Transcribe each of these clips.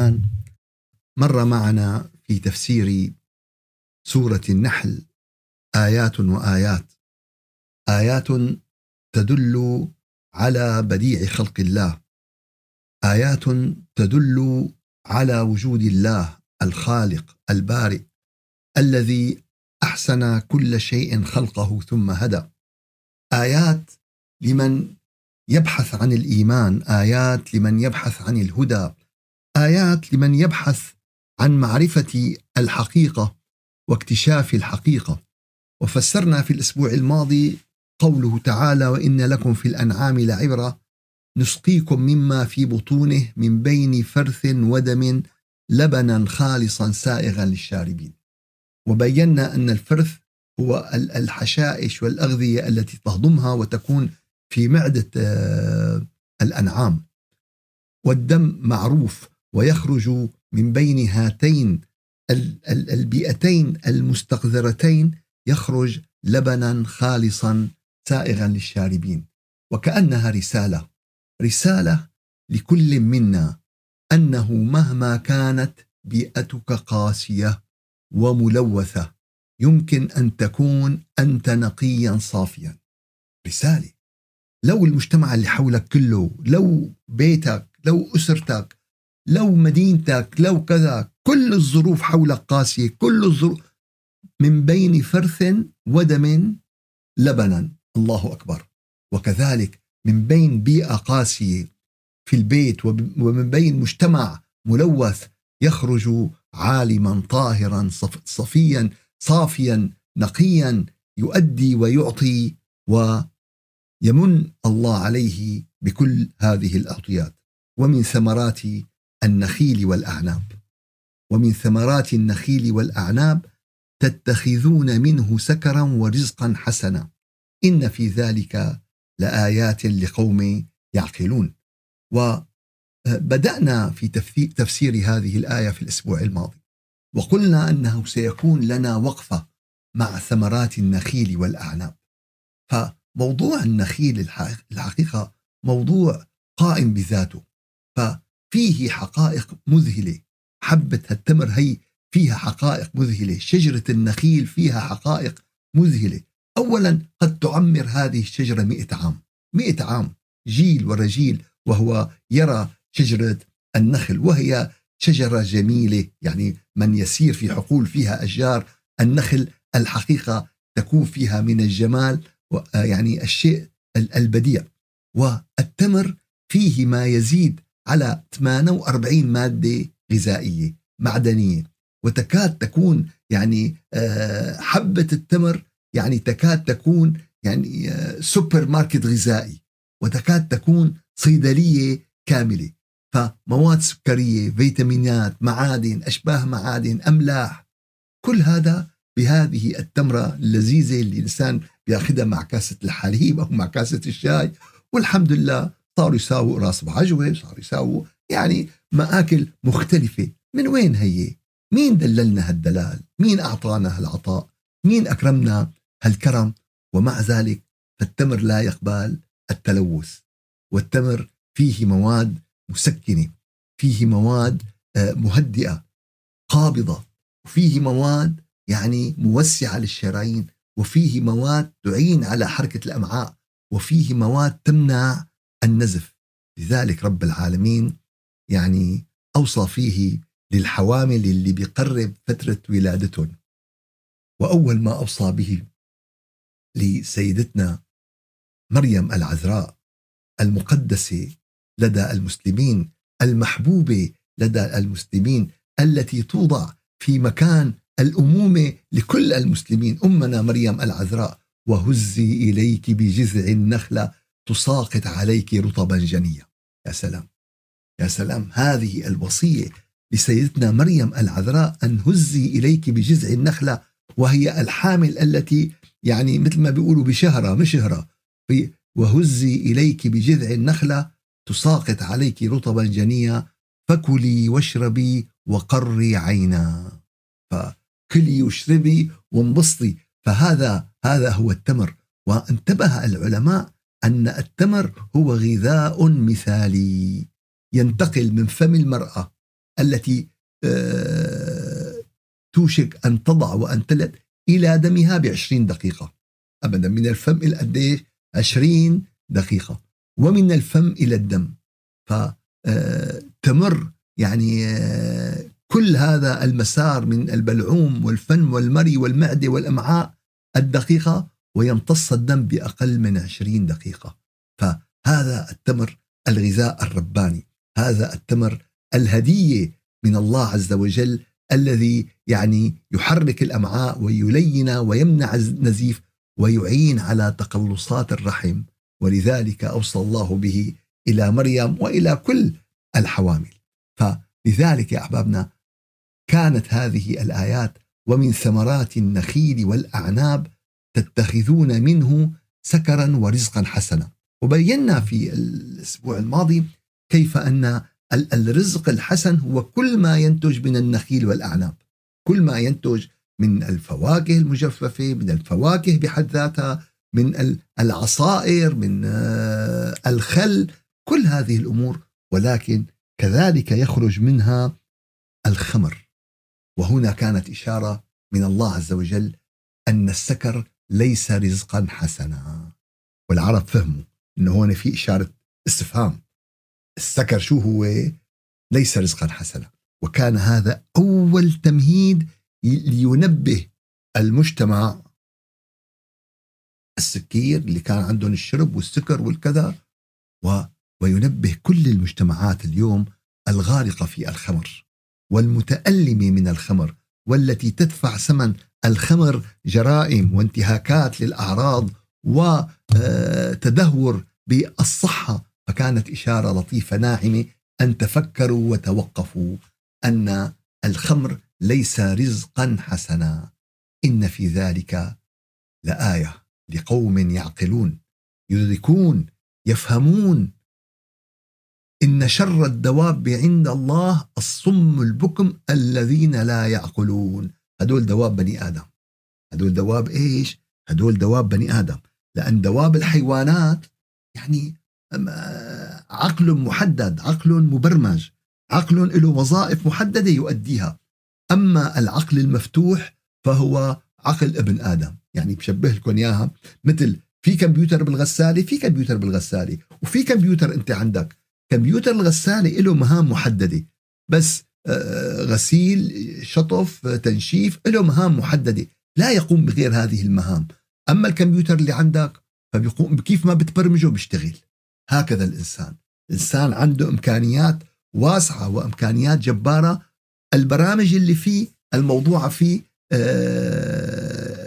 الإيمان مر معنا في تفسير سورة النحل آيات وآيات. آيات تدل على بديع خلق الله. آيات تدل على وجود الله الخالق البارئ الذي أحسن كل شيء خلقه ثم هدى. آيات لمن يبحث عن الإيمان آيات لمن يبحث عن الهدى. آيات لمن يبحث عن معرفة الحقيقة واكتشاف الحقيقة. وفسرنا في الأسبوع الماضي قوله تعالى وإن لكم في الأنعام لعبرة نسقيكم مما في بطونه من بين فرث ودم لبنا خالصا سائغا للشاربين. وبينا أن الفرث هو الحشائش والأغذية التي تهضمها وتكون في معدة آه، الأنعام. والدم معروف ويخرج من بين هاتين البيئتين المستقذرتين يخرج لبنا خالصا سائغا للشاربين. وكأنها رسالة رسالة لكل منا أنه مهما كانت بيئتك قاسية وملوثة يمكن أن تكون أنت نقيا صافيا. رسالة. لو المجتمع اللي حولك كله لو بيتك لو أسرتك لو مدينتك لو كذا كل الظروف حولك قاسية كل الظروف. من بين فرث ودم لبنا. الله أكبر. وكذلك من بين بيئة قاسية في البيت ومن بين مجتمع ملوث يخرج عالما طاهرا صفيا صافيا نقيا يؤدي ويعطي ويمن الله عليه بكل هذه الأعطيات. ومن ثمرات النخيل والأعناب. ومن ثمرات النخيل والأعناب تتخذون منه سكرا ورزقا حسنا. إن في ذلك لآيات لقوم يعقلون. وبدأنا في تفسير هذه الآية في الأسبوع الماضي. وقلنا أنه سيكون لنا وقفة مع ثمرات النخيل والأعناب. فموضوع النخيل الحقيقة موضوع قائم بذاته. ف فيه حقائق مذهلة. حبة التمر هي فيها حقائق مذهلة. شجرة النخيل فيها حقائق مذهلة. أولا قد تعمر هذه الشجرة مئة عام. مئة عام جيل ورا جيل وهو يرى شجرة النخل وهي شجرة جميلة. يعني من يسير في حقول فيها أشجار النخل الحقيقة تكون فيها من الجمال يعني الشيء البديع. والتمر فيه ما يزيد على 48 مادة غذائية معدنية. وتكاد تكون يعني آه، حبة التمر يعني تكاد تكون يعني آه، سوبر ماركت غذائي وتكاد تكون صيدلية كاملة. فمواد سكرية فيتامينات معادن أشباه معادن أملاح كل هذا بهذه التمرة اللذيذة اللي الإنسان بياخذها مع كاسة الحليب أو مع كاسة الشاي. والحمد لله صاروا يساووا راس بعجوة صاروا يساووا يعني مآكل مختلفة. من وين هي؟ مين دللنا هالدلال؟ مين أعطانا هالعطاء؟ مين أكرمنا هالكرم؟ ومع ذلك فالتمر لا يقبل التلوث. والتمر فيه مواد مسكنة فيه مواد آه، مهدئة قابضة وفيه مواد يعني موسعة للشرايين وفيه مواد تعين على حركة الأمعاء وفيه مواد تمنع النزف. لذلك رب العالمين يعني أوصى فيه للحوامل اللي بيقرب فترة ولادتهم وأول ما أوصى به لسيدتنا مريم العذراء المقدسة لدى المسلمين المحبوبة لدى المسلمين التي توضع في مكان الأمومة لكل المسلمين أمنا مريم العذراء. وهزي إليك بجذع النخلة تساقط عليك رطبا جنيا يا سلام. يا سلام. هذه الوصية لسيدتنا مريم العذراء أن هزي إليك بجذع النخلة وهي الحامل التي يعني مثل ما بيقولوا بشهرة مشهرة وهزي إليك بجذع النخلة تساقط عليك رطبا جنيا فكلي واشربي وقري عينا. فكلي واشربي وانبسطي. فهذا هذا هو التمر. وانتبه العلماء أن التمر هو غذاء مثالي ينتقل من فم المرأة التي آه، توشك أن تضع وأن تلد إلى دمها بعشرين دقيقة. أبدا من الفم إلى قديش عشرين دقيقة. ومن الفم إلى الدم. فتمر آه، يعني آه، كل هذا المسار من البلعوم والفم والمري والمعدة والأمعاء الدقيقة ويمتص الدم بأقل من عشرين دقيقة. فهذا التمر الغذاء الرباني هذا التمر الهدية من الله عز وجل الذي يعني يحرك الأمعاء ويلين ويمنع النزيف ويعين على تقلصات الرحم. ولذلك أوصى الله به إلى مريم وإلى كل الحوامل. فلذلك يا أحبابنا كانت هذه الآيات ومن ثمرات النخيل والأعناب تتخذون منه سكرا ورزقا حسنا. وبينا في الأسبوع الماضي كيف أن الرزق الحسن هو كل ما ينتج من النخيل والأعناب. كل ما ينتج من الفواكه المجففة من الفواكه بحد ذاتها من العصائر من آه، الخل. كل هذه الأمور ولكن كذلك يخرج منها الخمر. وهنا كانت إشارة من الله عز وجل أن السكر ليس رزقا حسنا. والعرب فهموا أنه هون في إشارة استفهام. السكر شو هو؟ ليس رزقا حسنا. وكان هذا أول تمهيد لينبه المجتمع السكير اللي كان عندهم الشرب والسكر والكذا و وينبه كل المجتمعات اليوم الغارقة في الخمر والمتألمة من الخمر. والتي تدفع ثمن الخمر جرائم وانتهاكات للأعراض وتدهور بالصحة. فكانت إشارة لطيفة ناعمة أن تفكروا وتوقفوا أن الخمر ليس رزقا حسنا. إن في ذلك لآية لقوم يعقلون يدركون يفهمون إن شر الدواب عند الله الصم البكم الذين لا يعقلون. هدول دواب بني آدم. هدول دواب إيش؟ هدول دواب بني آدم. لأن دواب الحيوانات يعني عقل محدد عقل مبرمج عقل له وظائف محددة يؤديها. أما العقل المفتوح فهو عقل ابن آدم. يعني بشبه لكم إياها مثل في كمبيوتر بالغسالة في كمبيوتر بالغسالة وفي كمبيوتر أنت عندك. كمبيوتر الغسالة له مهام محددة. بس آه، غسيل شطف تنشيف له مهام محددة. لا يقوم بغير هذه المهام. أما الكمبيوتر اللي عندك فبيقوم كيف ما بتبرمجه بيشتغل هكذا الإنسان. إنسان عنده إمكانيات واسعة وإمكانيات جبارة. البرامج اللي فيه الموضوعة فيه آه،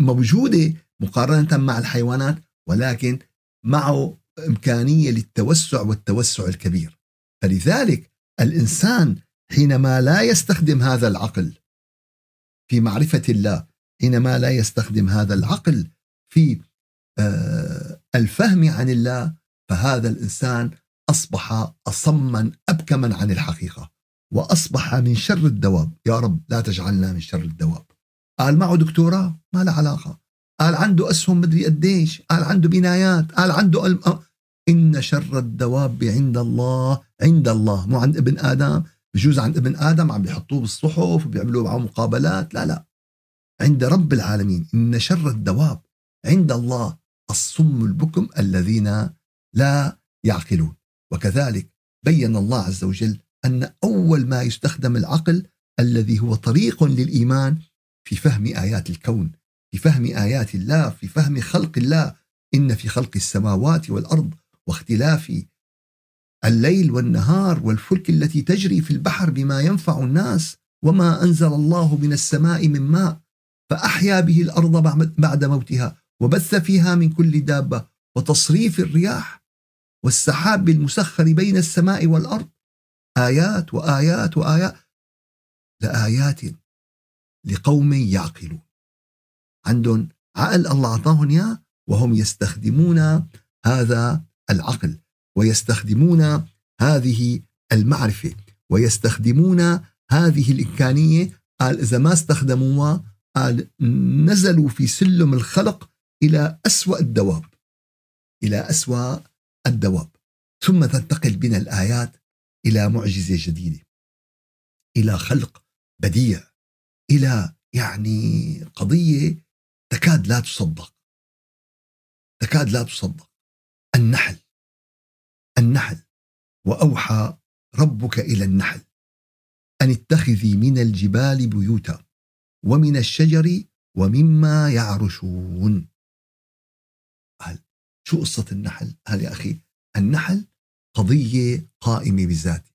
موجودة مقارنة مع الحيوانات ولكن معه إمكانية للتوسع والتوسع الكبير. فلذلك الإنسان حينما لا يستخدم هذا العقل في معرفة الله حينما لا يستخدم هذا العقل في آه، الفهم عن الله فهذا الإنسان أصبح أصما أبكما عن الحقيقة وأصبح من شر الدواب. يا رب لا تجعلنا من شر الدواب. قال معه دكتوراه ما له علاقة. قال عنده أسهم مدري قديش قال عنده بنايات قال عنده ألم... إن شر الدواب عند الله عند الله مو عند ابن آدم بجوز عند ابن آدم عم بيحطوه بالصحف وبيعملوا معه مقابلات لا لا. عند رب العالمين إن شر الدواب عند الله الصم البكم الذين لا يعقلون. وكذلك بين الله عز وجل أن أول ما يستخدم العقل الذي هو طريق للإيمان في فهم آيات الكون في فهم آيات الله في فهم خلق الله. إن في خلق السماوات والأرض واختلاف الليل والنهار والفلك التي تجري في البحر بما ينفع الناس وما أنزل الله من السماء من ماء فأحيا به الأرض بعد موتها وبث فيها من كل دابة وتصريف الرياح والسحاب المسخر بين السماء والأرض. آيات وآيات وآيات. لآيات لقوم يعقلون. عندهم عقل الله أعطاهم إياه وهم يستخدمون هذا العقل ويستخدمون هذه المعرفة ويستخدمون هذه الإمكانية قال إذا ما استخدموها قال نزلوا في سلم الخلق إلى أسوأ الدواب إلى أسوأ الدواب. ثم تنتقل بنا الآيات إلى معجزة جديدة إلى خلق بديع إلى يعني قضية تكاد لا تصدق. تكاد لا تصدق. النحل. النحل. وأوحى ربك إلى النحل. أن اتخذي من الجبال بيوتا ومن الشجر ومما يعرشون. قال شو قصة النحل؟ قال يا أخي النحل قضية قائمة بذاتها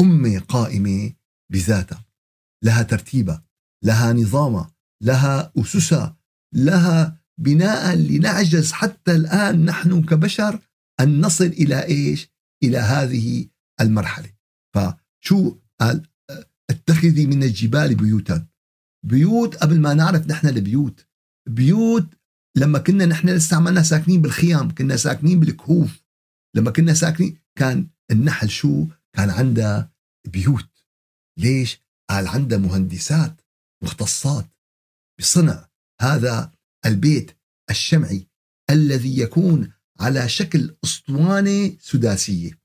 أمة قائمة بذاتها. لها ترتيبها. لها نظامها. لها أسسها. لها بناء لنعجز حتى الآن نحن كبشر أن نصل إلى إيش؟ إلى هذه المرحلة. فشو قال؟ اتخذي من الجبال بيوتا. بيوت قبل ما نعرف نحن البيوت. بيوت لما كنا نحن لسه عملنا ساكنين بالخيام كنا ساكنين بالكهوف. لما كنا ساكنين كان النحل شو؟ كان عندها بيوت. ليش؟ قال عندها مهندسات مختصات بصنع. هذا البيت الشمعي الذي يكون على شكل أسطوانة سداسية.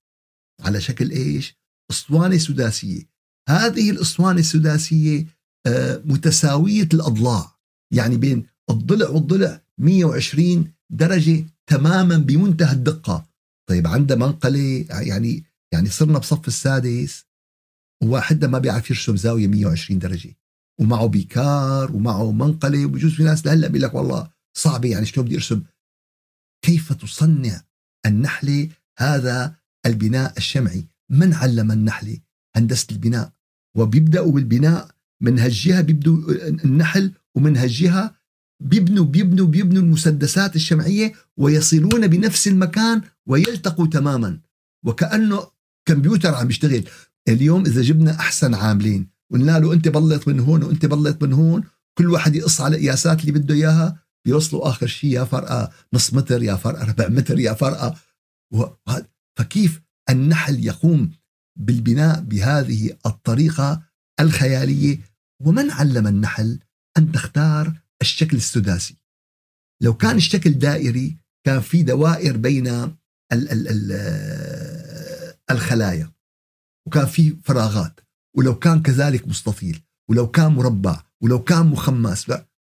على شكل إيش؟ أسطوانة سداسية. هذه الأسطوانة السداسية آه، متساوية الأضلاع. يعني بين الضلع والضلع 120 درجة تماما بمنتهى الدقة. طيب عندها منقلة يعني يعني صرنا بصف السادس. وواحد ما بيعرف يرسم زاوية 120 درجة. ومعه بيكار ومعه منقلة وبجوز في ناس لهلأ بيقول لك والله صعبه يعني شلون بدي أرسم. كيف تصنع النحلة؟ هذا البناء الشمعي. من علم النحلة؟ هندسة البناء. وبيبدأوا بالبناء من هالجهة بيبدوا النحل ومن هالجهة بيبنوا بيبنوا بيبنوا المسدسات الشمعية ويصلون بنفس المكان ويلتقوا تماما. وكأنه كمبيوتر عم يشتغل اليوم إذا جبنا أحسن عاملين قلنا له أنت بلط من هون وأنت بلط من هون. كل واحد يقص على القياسات اللي بده إياها. بيوصلوا آخر شيء يا فرقة نص متر يا فرقة ربع متر يا فرقة. فكيف النحل يقوم بالبناء بهذه الطريقة الخيالية؟ ومن علم النحل؟ أن تختار الشكل السداسي. لو كان الشكل دائري كان في دوائر بين ال ال الخلايا. وكان في فراغات. ولو كان كذلك مستطيل ولو كان مربع ولو كان مخمس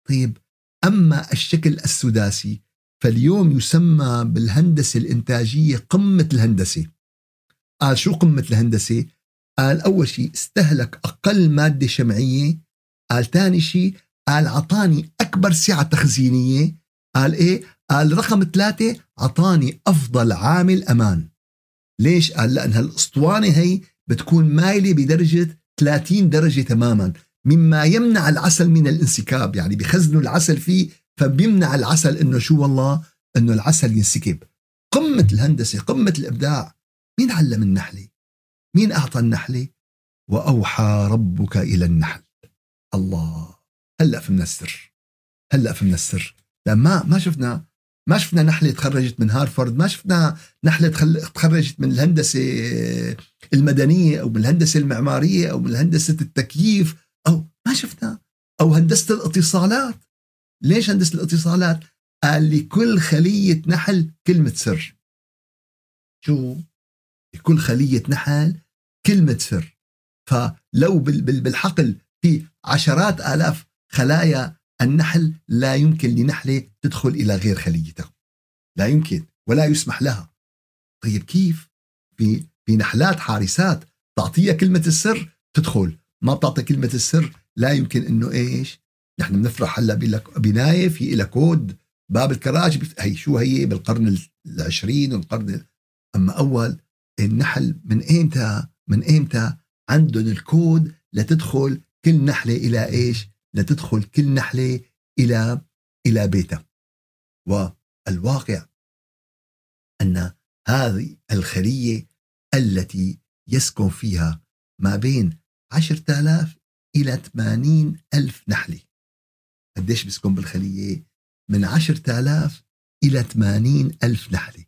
طيب أما الشكل السداسي فاليوم يسمى بالهندسة الإنتاجية قمة الهندسة. قال شو قمة الهندسة؟ قال أول شيء استهلك أقل مادة شمعية. قال ثاني شيء قال عطاني أكبر سعة تخزينية. قال إيه؟ قال رقم ثلاثة عطاني أفضل عامل أمان. ليش؟ قال لأن هالأسطوانة هي بتكون مايلة بدرجة 30 درجة تماما مما يمنع العسل من الانسكاب. يعني بخزنوا العسل فيه فبيمنع العسل إنه شو والله؟ إنه العسل ينسكب. قمة الهندسة قمة الإبداع. مين علم النحلة؟ مين أعطى النحلة؟ وأوحى ربك إلى النحل. الله. هلأ فهمنا السر. هلأ فهمنا السر. ما ما شفنا ما شفنا نحلة تخرجت من هارفارد ما شفنا نحلة تخرجت من الهندسة من الهندسة المعمارية أو من هندسة التكييف أو ما شفنا. أو هندسة الاتصالات. ليش هندسة الاتصالات؟ قال لكل خلية نحل كلمة سر. شو؟ لكل خلية نحل كلمة سر. فلو بالحقل في عشرات آلاف خلايا النحل لا يمكن لنحلة تدخل إلى غير خليتها. لا يمكن ولا يسمح لها. طيب كيف؟ في في نحلات حارسات تعطيها كلمة السر تدخل. ما بتعطي كلمة السر لا يمكن إنه إيش؟ نحن بنفرح هلأ لك بناية في لها كود باب الكراج هي شو هي؟ بالقرن العشرين والقرن أما أول النحل من إيمتى؟ من إيمتى؟ عندهم الكود لتدخل كل نحلة إلى إيش؟ لتدخل كل نحلة إلى إلى بيتها. والواقع أن هذه الخلية التي يسكن فيها ما بين عشرة آلاف إلى 80 ألف نحلة قديش بيسكن بالخلية؟ من عشرة آلاف إلى 80 ألف نحلة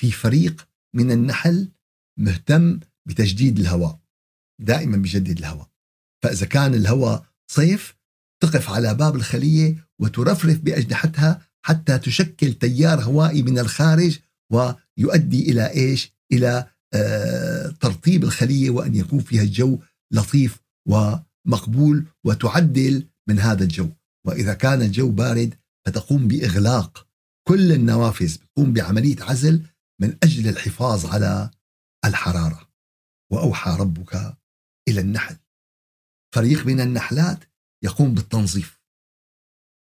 في فريق من النحل مهتم بتجديد الهواء دائما بيجدد الهواء. فإذا كان الهواء صيف تقف على باب الخلية وترفرف بأجنحتها حتى تشكل تيار هوائي من الخارج ويؤدي إلى إيش؟ إلى ترطيب الخلية وأن يكون فيها الجو لطيف ومقبول وتعدل من هذا الجو. وإذا كان الجو بارد فتقوم بإغلاق كل النوافذ تقوم بعملية عزل من أجل الحفاظ على الحرارة. وأوحى ربك إلى النحل. فريق من النحلات يقوم بالتنظيف.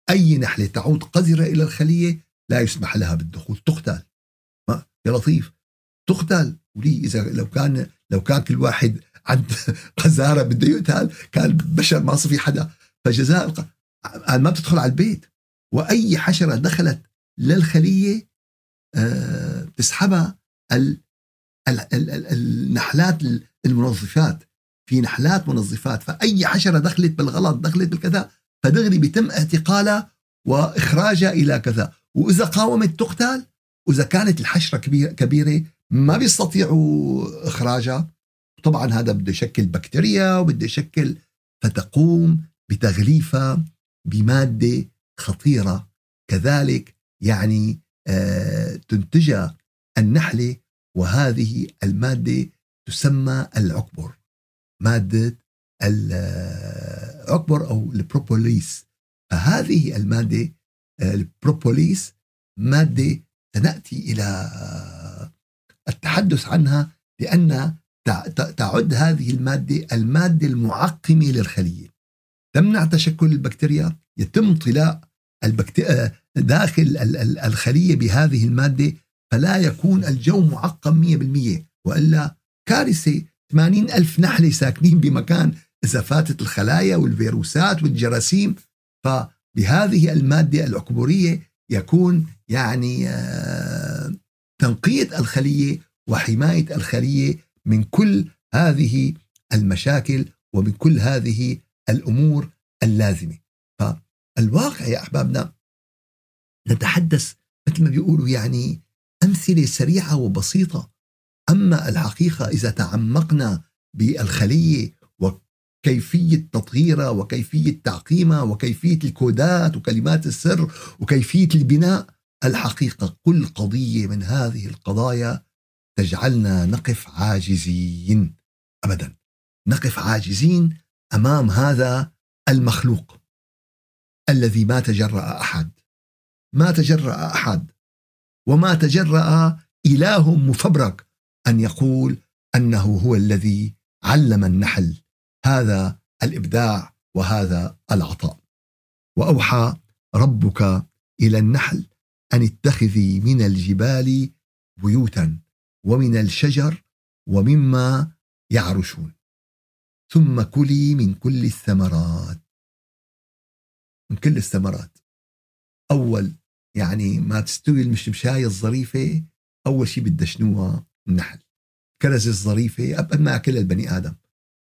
أي نحلة تعود قذرة إلى الخلية لا يسمح لها بالدخول تقتل. يا لطيف. تقتل ولي إذا لو كان لو كان كل واحد عند قذارة بده يقتل كان بشر ما في حدا. فجزاء ما بتدخل على البيت. وأي حشرة دخلت للخلية آه، تسحبها النحلات المنظفات. في نحلات منظفات. فأي حشرة دخلت بالغلط دخلت بالكذا فدغري بيتم اعتقالها وإخراجها إلى كذا. وإذا قاومت تقتل وإذا كانت الحشرة كبيرة, كبيرة ما بيستطيعوا إخراجها. طبعا هذا بده يشكل بكتيريا وبده يشكل فتقوم بتغليفها بمادة خطيرة. كذلك يعني آه تنتجها النحلة وهذه المادة تسمى العكبر مادة العكبر أو البروبوليس. فهذه المادة البروبوليس مادة سنأتي إلى التحدث عنها لأن تعد هذه المادة المادة المعقمة للخلية. تمنع تشكل البكتيريا يتم طلاء البكتيريا داخل الخلية بهذه المادة فلا يكون الجو معقم 100% وإلا كارثة. 80 ألف نحلة ساكنين بمكان إذا فاتت الخلايا والفيروسات والجراثيم فبهذه المادة العكبورية يكون يعني آه، تنقية الخلية وحماية الخلية من كل هذه المشاكل ومن كل هذه الأمور اللازمة. فالواقع يا أحبابنا نتحدث مثل ما بيقولوا يعني أمثلة سريعة وبسيطة. أما الحقيقة إذا تعمقنا بالخلية وكيفية تطهيرها وكيفية تعقيمها وكيفية الكودات وكلمات السر وكيفية البناء الحقيقة كل قضية من هذه القضايا تجعلنا نقف عاجزين أبدا. نقف عاجزين أمام هذا المخلوق الذي ما تجرأ أحد. ما تجرأ أحد. وما تجرأ إله مفبرك أن يقول أنه هو الذي علم النحل. هذا الإبداع وهذا العطاء. وأوحى ربك إلى النحل أن اتخذي من الجبال بيوتا ومن الشجر ومما يعرشون. ثم كلي من كل الثمرات. من كل الثمرات. أول يعني ما تستوي المشمشاية الظريفة أول شيء بدها شنوها النحل كرزة الظريفة قبل ما أكلها البني آدم.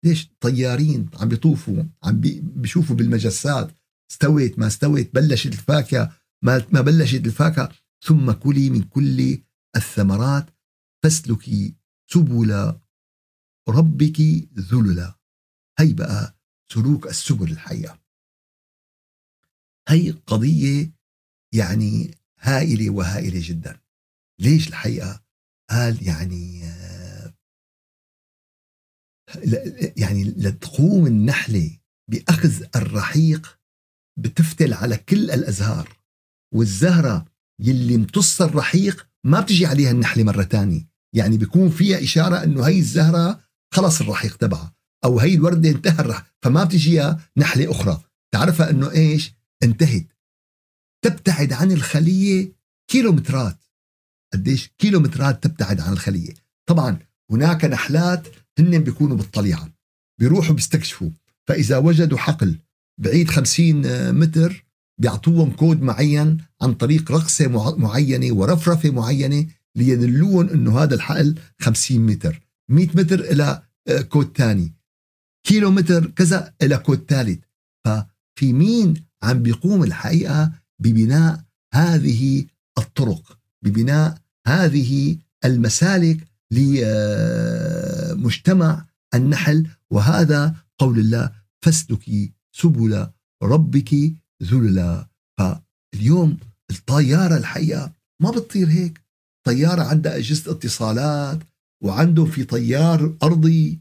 ليش؟ طيارين عم بيطوفوا عم بيشوفوا بالمجسات. استوت ما استوت بلشت الفاكهة. ما بلشت الفاكهة ثم كلي من كل الثمرات فاسلكي سبل ربك ذللا. هي بقى سلوك السبل الحقيقة هي قضية يعني هائلة وهائلة جدا. ليش الحقيقة؟ قال يعني يعني لتقوم النحلة بأخذ الرحيق بتفتل على كل الأزهار. والزهرة يلي امتص الرحيق ما بتجي عليها النحلة مرة تانية. يعني بيكون فيها إشارة أنه هي الزهرة خلص الرحيق تبعها أو هي الوردة انتهى الرحيق فما بتجيها نحلة أخرى. تعرفها أنه إيش؟ انتهت. تبتعد عن الخلية كيلومترات. قديش كيلومترات تبتعد عن الخلية. طبعا هناك نحلات هن بيكونوا بالطليعة بيروحوا بيستكشفوا. فإذا وجدوا حقل بعيد 50 متر بيعطوهم كود معين عن طريق رقصة معينة ورفرفة معينة ليدلون إنه هذا الحقل 50 متر 100 متر إلى آه، كود ثاني كيلو متر كذا إلى كود ثالث ففي مين عم بيقوم الحقيقة ببناء هذه الطرق ببناء هذه المسالك لمجتمع النحل. وهذا قول الله فاسلكي سبل ربك ذللا فاليوم الطيارة الحقيقة ما بتطير هيك. طيارة عندها أجهزة اتصالات وعنده في طيار أرضي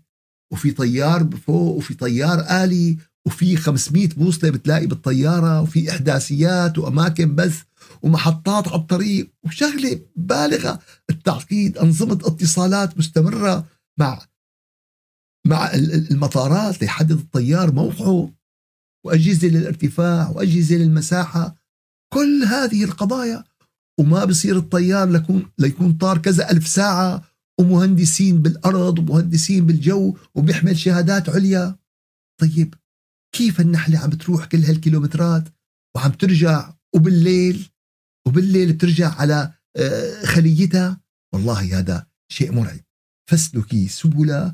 وفي طيار فوق وفي طيار آلي وفي 500 بوصلة بتلاقي بالطيارة وفي إحداثيات وأماكن بث ومحطات على الطريق وشغلة بالغة. التعقيد أنظمة اتصالات مستمرة مع مع المطارات ليحدد الطيار موقعه. وأجهزة للارتفاع وأجهزة للمساحة. كل هذه القضايا وما بصير الطيار ليكون ليكون طار كذا ألف ساعة ومهندسين بالأرض ومهندسين بالجو وبيحمل شهادات عليا. طيب كيف النحلة عم بتروح كل هالكيلومترات؟ وعم ترجع وبالليل؟ وبالليل بترجع على آه، خليتها؟ والله هذا شيء مرعب. فاسلكي سبل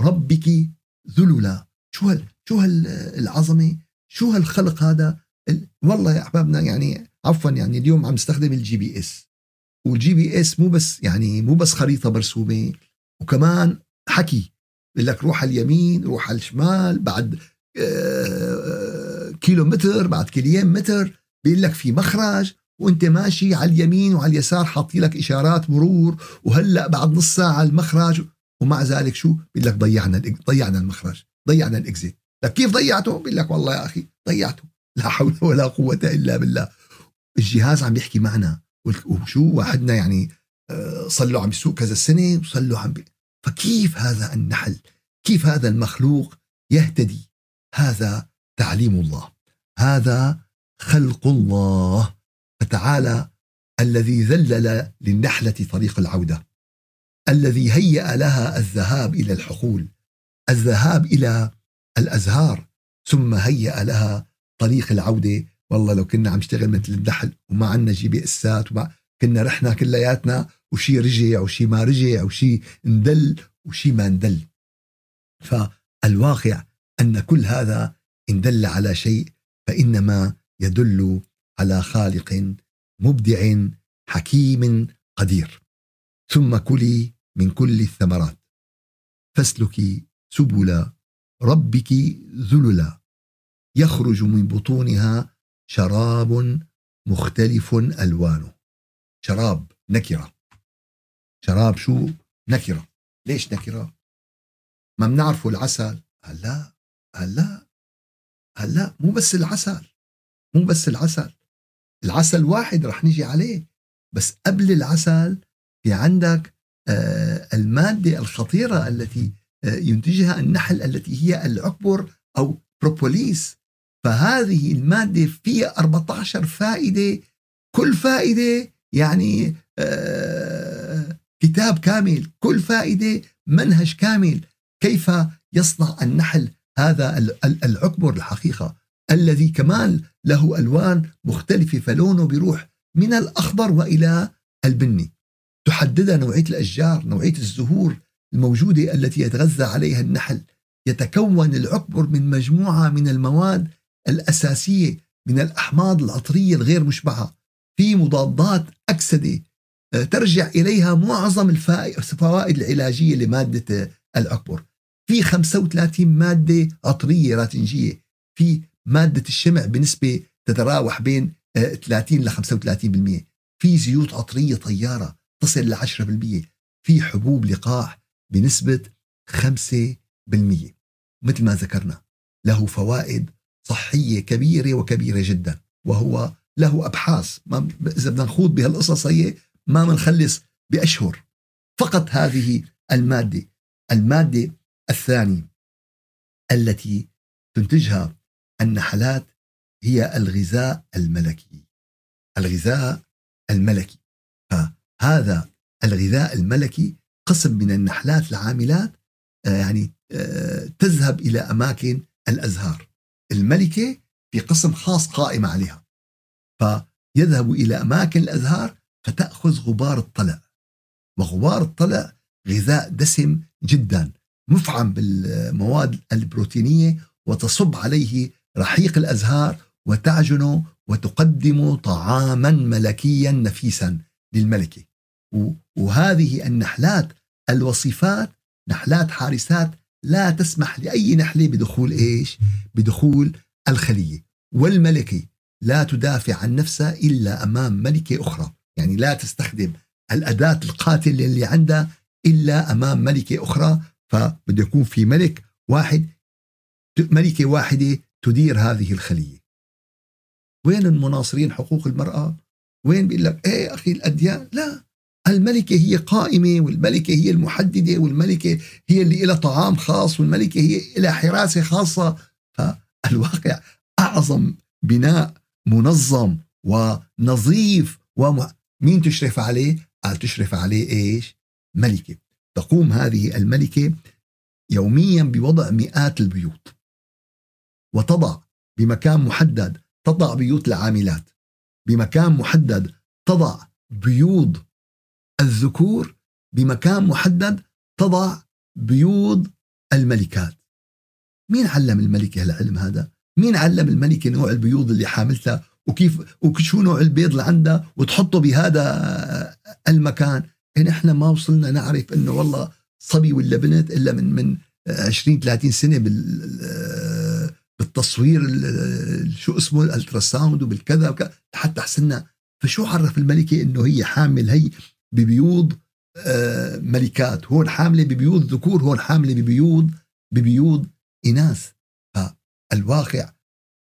ربك ذللا. شو هال شو هالعظمة شو هالخلق هذا؟ والله يا احبابنا يعني عفوا يعني اليوم عم نستخدم ال GPS وال GPS مو بس يعني مو بس خريطة مرسومة وكمان حكي. بقول لك روح على اليمين روح على الشمال بعد آه، كيلو متر بعد كيلوين متر. بيقول لك في مخرج وأنت ماشي على اليمين وعلى اليسار حاطي لك إشارات مرور وهلأ بعد نص ساعة المخرج. ومع ذلك شو؟ بيقول لك ضيعنا ضيعنا المخرج ضيعنا الإكزيت. طيب كيف ضيعته؟ بيقول لك والله يا أخي ضيعته. لا حول ولا قوة إلا بالله. الجهاز عم يحكي معنا. وشو واحدنا يعني صار له عم يسوق كذا سنة وصار له عم بي... فكيف هذا النحل؟ كيف هذا المخلوق يهتدي؟ هذا تعليم الله. هذا خلق الله. فتعالى الذي ذلل للنحلة طريق العودة. الذي هيأ لها الذهاب إلى الحقول. الذهاب إلى الأزهار ثم هيأ لها طريق العودة. والله لو كنا عم نشتغل مثل النحل وما عندنا GPS ات وما كنا رحنا كلياتنا وشي رجع وشي ما رجع وشي اندل وشي ما اندل. فالواقع أن كل هذا إن دل على شيء فإنما يدل على خالق مبدع حكيم قدير. ثم كلي من كل الثمرات. فاسلكي سبل ربك ذللا. يخرج من بطونها شراب مختلف ألوانه. شراب نكرة. شراب شو؟ نكرة. ليش نكرة؟ ما بنعرفه العسل. هلا هلا هلا مو بس العسل. مو بس العسل. العسل واحد رح نجي عليه. بس قبل العسل في عندك آه، المادة الخطيرة التي ينتجها النحل التي هي العكبر أو بروبوليس فهذه المادة فيها 14 فائدة. كل فائدة يعني آه، كتاب كامل. كل فائدة منهج كامل. كيف يصنع النحل هذا العكبر الحقيقة؟ الذي كمان له ألوان مختلفة فلونه بيروح من الأخضر وإلى البني. تحددها نوعية الأشجار نوعية الزهور. الموجودة التي يتغذى عليها النحل يتكون العكبر من مجموعة من المواد الأساسية من الأحماض العطرية الغير مشبعة. في مضادات أكسدة آه، ترجع إليها معظم الفوائد العلاجية لمادة العكبر في 35 مادة عطرية راتنجية. في مادة الشمع بنسبة تتراوح بين 30 ل 35% في زيوت عطرية طيارة تصل ل 10% في حبوب لقاح بنسبة 5% مثل ما ذكرنا له فوائد صحية كبيرة وكبيرة جدا وهو له أبحاث. ما إذا بدنا نخوض بهالقصص هي ما بنخلص بأشهر. فقط هذه المادة المادة الثانية التي تنتجها النحلات هي الغذاء الملكي. الغذاء الملكي. فهذا الغذاء الملكي قسم من النحلات العاملات آه، يعني آه، تذهب إلى أماكن الأزهار. الملكة في قسم خاص قائم عليها. فيذهب إلى أماكن الأزهار فتأخذ غبار الطلع وغبار الطلع غذاء دسم جدا مفعم بالمواد البروتينية وتصب عليه رحيق الأزهار وتعجنه وتقدم طعاما ملكيا نفيسا للملكة. وهذه النحلات الوصيفات نحلات حارسات لا تسمح لأي نحلة بدخول إيش؟ بدخول الخلية. والملكة لا تدافع عن نفسها إلا أمام ملكة أخرى. يعني لا تستخدم الأداة القاتلة اللي عندها إلا أمام ملكة أخرى. فبده يكون في ملك واحد ملكة واحدة تدير هذه الخلية. وين المناصرين حقوق المرأة؟ وين بيقول لك إيه أخي الأديان؟ لا. الملكة هي قائمة والملكة هي المحددة والملكة هي اللي لها طعام خاص والملكة هي لها حراسة خاصة. فالواقع أعظم بناء منظم ونظيف وم... مين تشرف عليه؟ قال تشرف عليه إيش؟ ملكة. تقوم هذه الملكة يوميا بوضع مئات البيوت. وتضع بمكان محدد تضع بيوت العاملات بمكان محدد تضع بيوض الذكور بمكان محدد تضع بيوض الملكات. مين علم الملكة العلم هذا؟ مين علم الملكة نوع البيوض اللي حاملتها وكيف وشو نوع البيض اللي عندها وتحطه بهذا المكان. نحن ما وصلنا نعرف إنه والله صبي ولا بنت إلا من من 20 30 سنة بال بالتصوير شو اسمه الالتراساوند وبالكذا حتى حسنا فشو عرف الملكه إنه هي حامل هي؟ ببيوض آه، ملكات. هون حاملة ببيوض ذكور هون حاملة ببيوض ببيوض إناث. فالواقع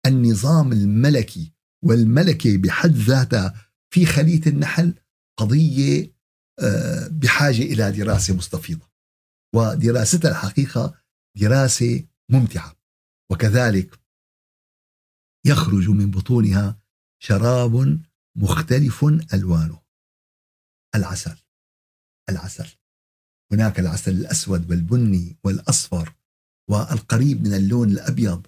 النظام الملكي والملكة بحد ذاتها في خلية النحل قضية آه، بحاجة إلى دراسة مستفيضة. ودراستها الحقيقة دراسة ممتعة. وكذلك يخرج من بطونها شراب مختلف ألوانه. العسل. العسل. هناك العسل الأسود والبني والأصفر والقريب من اللون الأبيض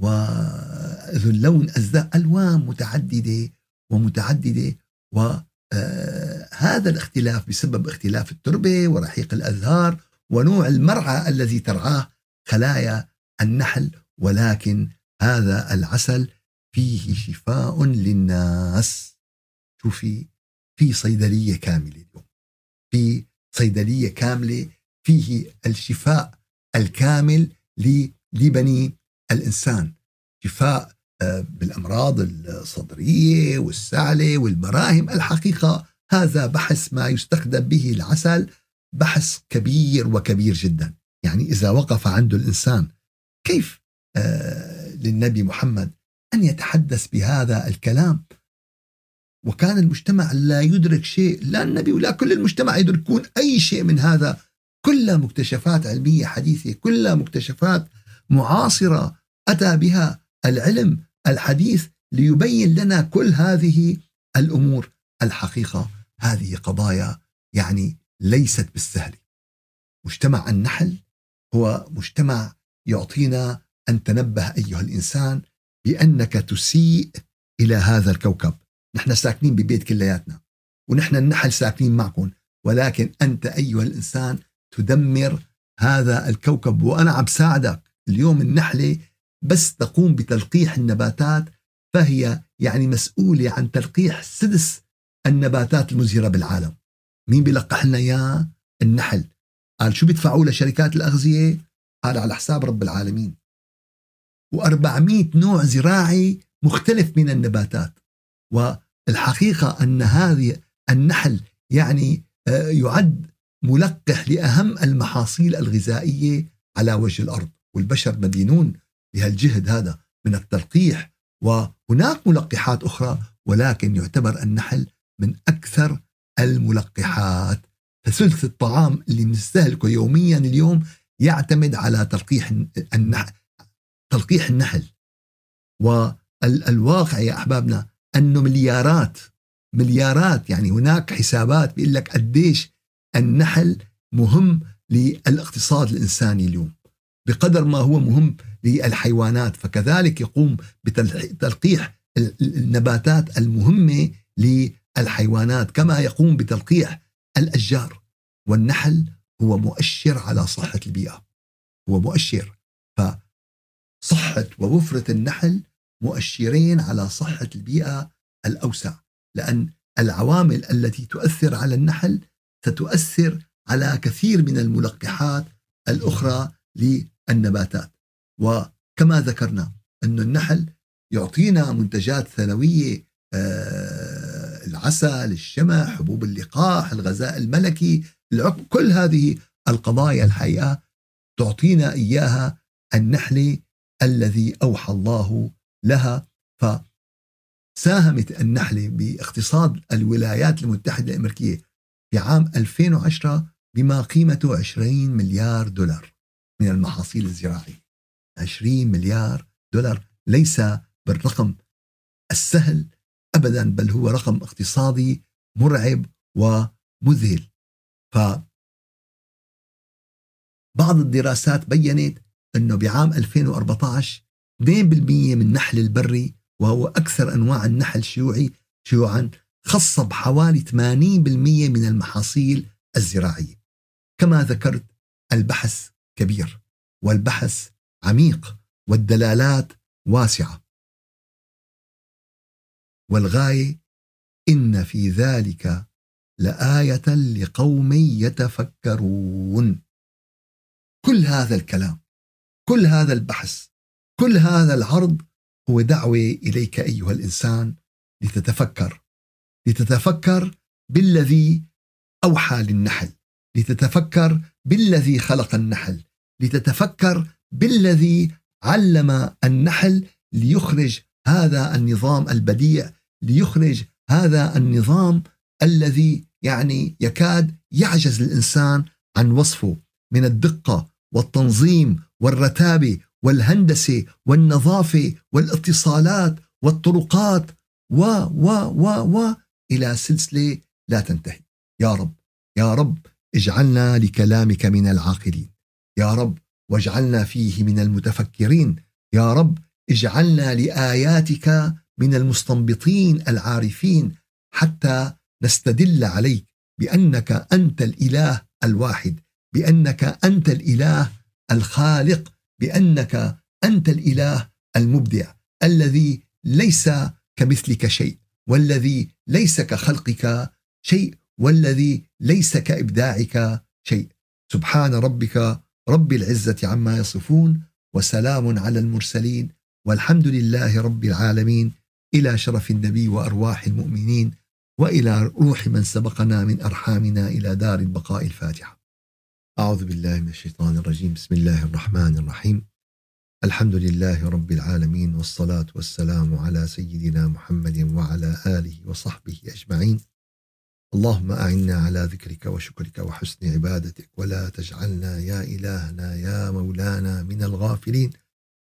وذو اللون الزرق ألوان متعددة ومتعددة وهذا الاختلاف بسبب اختلاف التربة ورحيق الأزهار ونوع المرعى الذي ترعاه خلايا النحل ولكن هذا العسل فيه شفاء للناس. شوفي في صيدلية كاملة اليوم. في صيدلية كاملة فيه الشفاء الكامل لبني الإنسان. شفاء آه، بالأمراض الصدرية والسعلة والمراهم. الحقيقة هذا بحث ما يستخدم به العسل بحث كبير وكبير جدا. يعني إذا وقف عنده الإنسان كيف آه، للنبي محمد أن يتحدث بهذا الكلام؟ وكان المجتمع لا يدرك شيء لا النبي ولا كل المجتمع يدركون أي شيء من هذا. كلها مكتشفات علمية حديثة كلها مكتشفات معاصرة أتى بها العلم الحديث ليبين لنا كل هذه الأمور الحقيقة. هذه قضايا يعني ليست بالسهل. مجتمع النحل هو مجتمع يعطينا أن تنبه أيها الإنسان بأنك تسيء إلى هذا الكوكب. نحن ساكنين ببيت كلياتنا ونحن النحل ساكنين معكم ولكن أنت أيها الإنسان تدمر هذا الكوكب وأنا عم ساعدك اليوم النحلة بس تقوم بتلقيح النباتات فهي يعني مسؤولة عن تلقيح سدس النباتات المزهرة بالعالم مين بيلقح لنا إياه؟ النحل قال شو بيدفعوا لشركات الأغذية؟ قال على حساب رب العالمين و400 نوع زراعي مختلف من النباتات والحقيقة أن هذه النحل يعني آه، يعد ملقح لأهم المحاصيل الغذائية على وجه الأرض. والبشر مدينون بهالجهد هذا من التلقيح وهناك ملقحات أخرى ولكن يعتبر النحل من أكثر الملقحات. فثلث الطعام اللي بنستهلكه يوميا اليوم يعتمد على تلقيح النحل تلقيح النحل. والواقع يا أحبابنا أنه مليارات مليارات. يعني هناك حسابات بيقول لك قديش النحل مهم للاقتصاد الإنساني اليوم بقدر ما هو مهم للحيوانات. فكذلك يقوم بتلقيح النباتات المهمة للحيوانات كما يقوم بتلقيح الأشجار. والنحل هو مؤشر على صحة البيئة هو مؤشر. فصحة ووفرة النحل مؤشرين على صحة البيئة الأوسع لأن العوامل التي تؤثر على النحل ستؤثر على كثير من الملقحات الأخرى للنباتات. وكما ذكرنا أن النحل يعطينا منتجات ثانوية آه، العسل الشمع حبوب اللقاح الغذاء الملكي كل هذه القضايا الحقيقة تعطينا إياها النحلة الذي أوحى الله لها فساهمت النحلة باقتصاد الولايات المتحدة الأمريكية في عام 2010 بما قيمته 20 مليار دولار من المحاصيل الزراعية. 20 مليار دولار ليس بالرقم السهل ابدا بل هو رقم اقتصادي مرعب ومذهل. ف بعض الدراسات بينت إنه بعام 2014 2% من النحل البري وهو أكثر أنواع النحل شيوعي شيوعا خصب حوالي 80% من المحاصيل الزراعية. كما ذكرت البحث كبير والبحث عميق والدلالات واسعة. والغاية إن في ذلك لآية لقوم يتفكرون. كل هذا الكلام كل هذا البحث كل هذا العرض هو دعوة إليك أيها الإنسان لتتفكر لتتفكر بالذي أوحى للنحل لتتفكر بالذي خلق النحل لتتفكر بالذي علم النحل ليخرج هذا النظام البديع ليخرج هذا النظام الذي يعني يكاد يعجز الإنسان عن وصفه من الدقة والتنظيم والرتابة والهندسة والنظافة والاتصالات والطرقات و و و و إلى سلسلة لا تنتهي. يا رب يا رب اجعلنا لكلامك من العاقلين. يا رب واجعلنا فيه من المتفكرين. يا رب اجعلنا لآياتك من المستنبطين العارفين حتى نستدل عليك بأنك أنت الإله الواحد بأنك أنت الإله الخالق بأنك أنت الإله المبدع الذي ليس كمثلك شيء والذي ليس كخلقك شيء والذي ليس كإبداعك شيء. سبحان ربك رب العزة عما يصفون وسلام على المرسلين والحمد لله رب العالمين إلى شرف النبي وأرواح المؤمنين وإلى روح من سبقنا من أرحامنا إلى دار البقاء الفاتحة. أعوذ بالله من الشيطان الرجيم. بسم الله الرحمن الرحيم. الحمد لله رب العالمين والصلاة والسلام على سيدنا محمد وعلى آله وصحبه أجمعين. اللهم أعنا على ذكرك وشكرك وحسن عبادتك ولا تجعلنا يا إلهنا يا مولانا من الغافلين.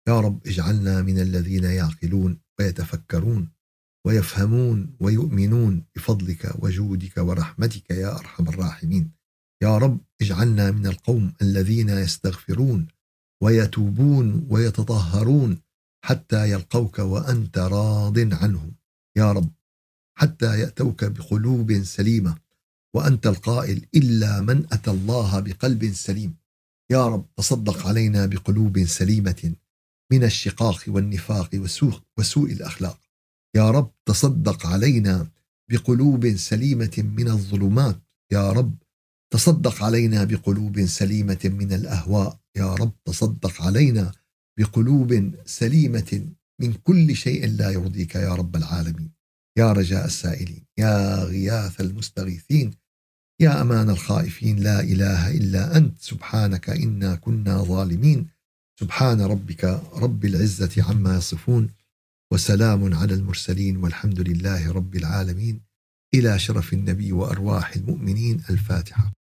يا رب اجعلنا من الذين يعقلون ويتفكرون ويفهمون ويؤمنون بفضلك وجودك ورحمتك يا أرحم الراحمين. يا رب اجعلنا من القوم الذين يستغفرون ويتوبون ويتطهرون حتى يلقوك وأنت راض عنهم. يا رب حتى يأتوك بقلوب سليمة وأنت القائل إلا من أتى الله بقلب سليم. يا رب تصدق علينا بقلوب سليمة من الشقاق والنفاق وسوء, وسوء الأخلاق. يا رب تصدق علينا بقلوب سليمة من الظلمات. يا رب تصدق علينا بقلوب سليمة من الأهواء. يا رب تصدق علينا بقلوب سليمة من كل شيء لا يرضيك يا رب العالمين. يا رجاء السائلين يا غياث المستغيثين يا أمان الخائفين لا إله إلا أنت. سبحانك إنا كنا ظالمين. سبحان ربك رب العزة عما يصفون. وسلام على المرسلين والحمد لله رب العالمين. إلى شرف النبي وأرواح المؤمنين. الفاتحة.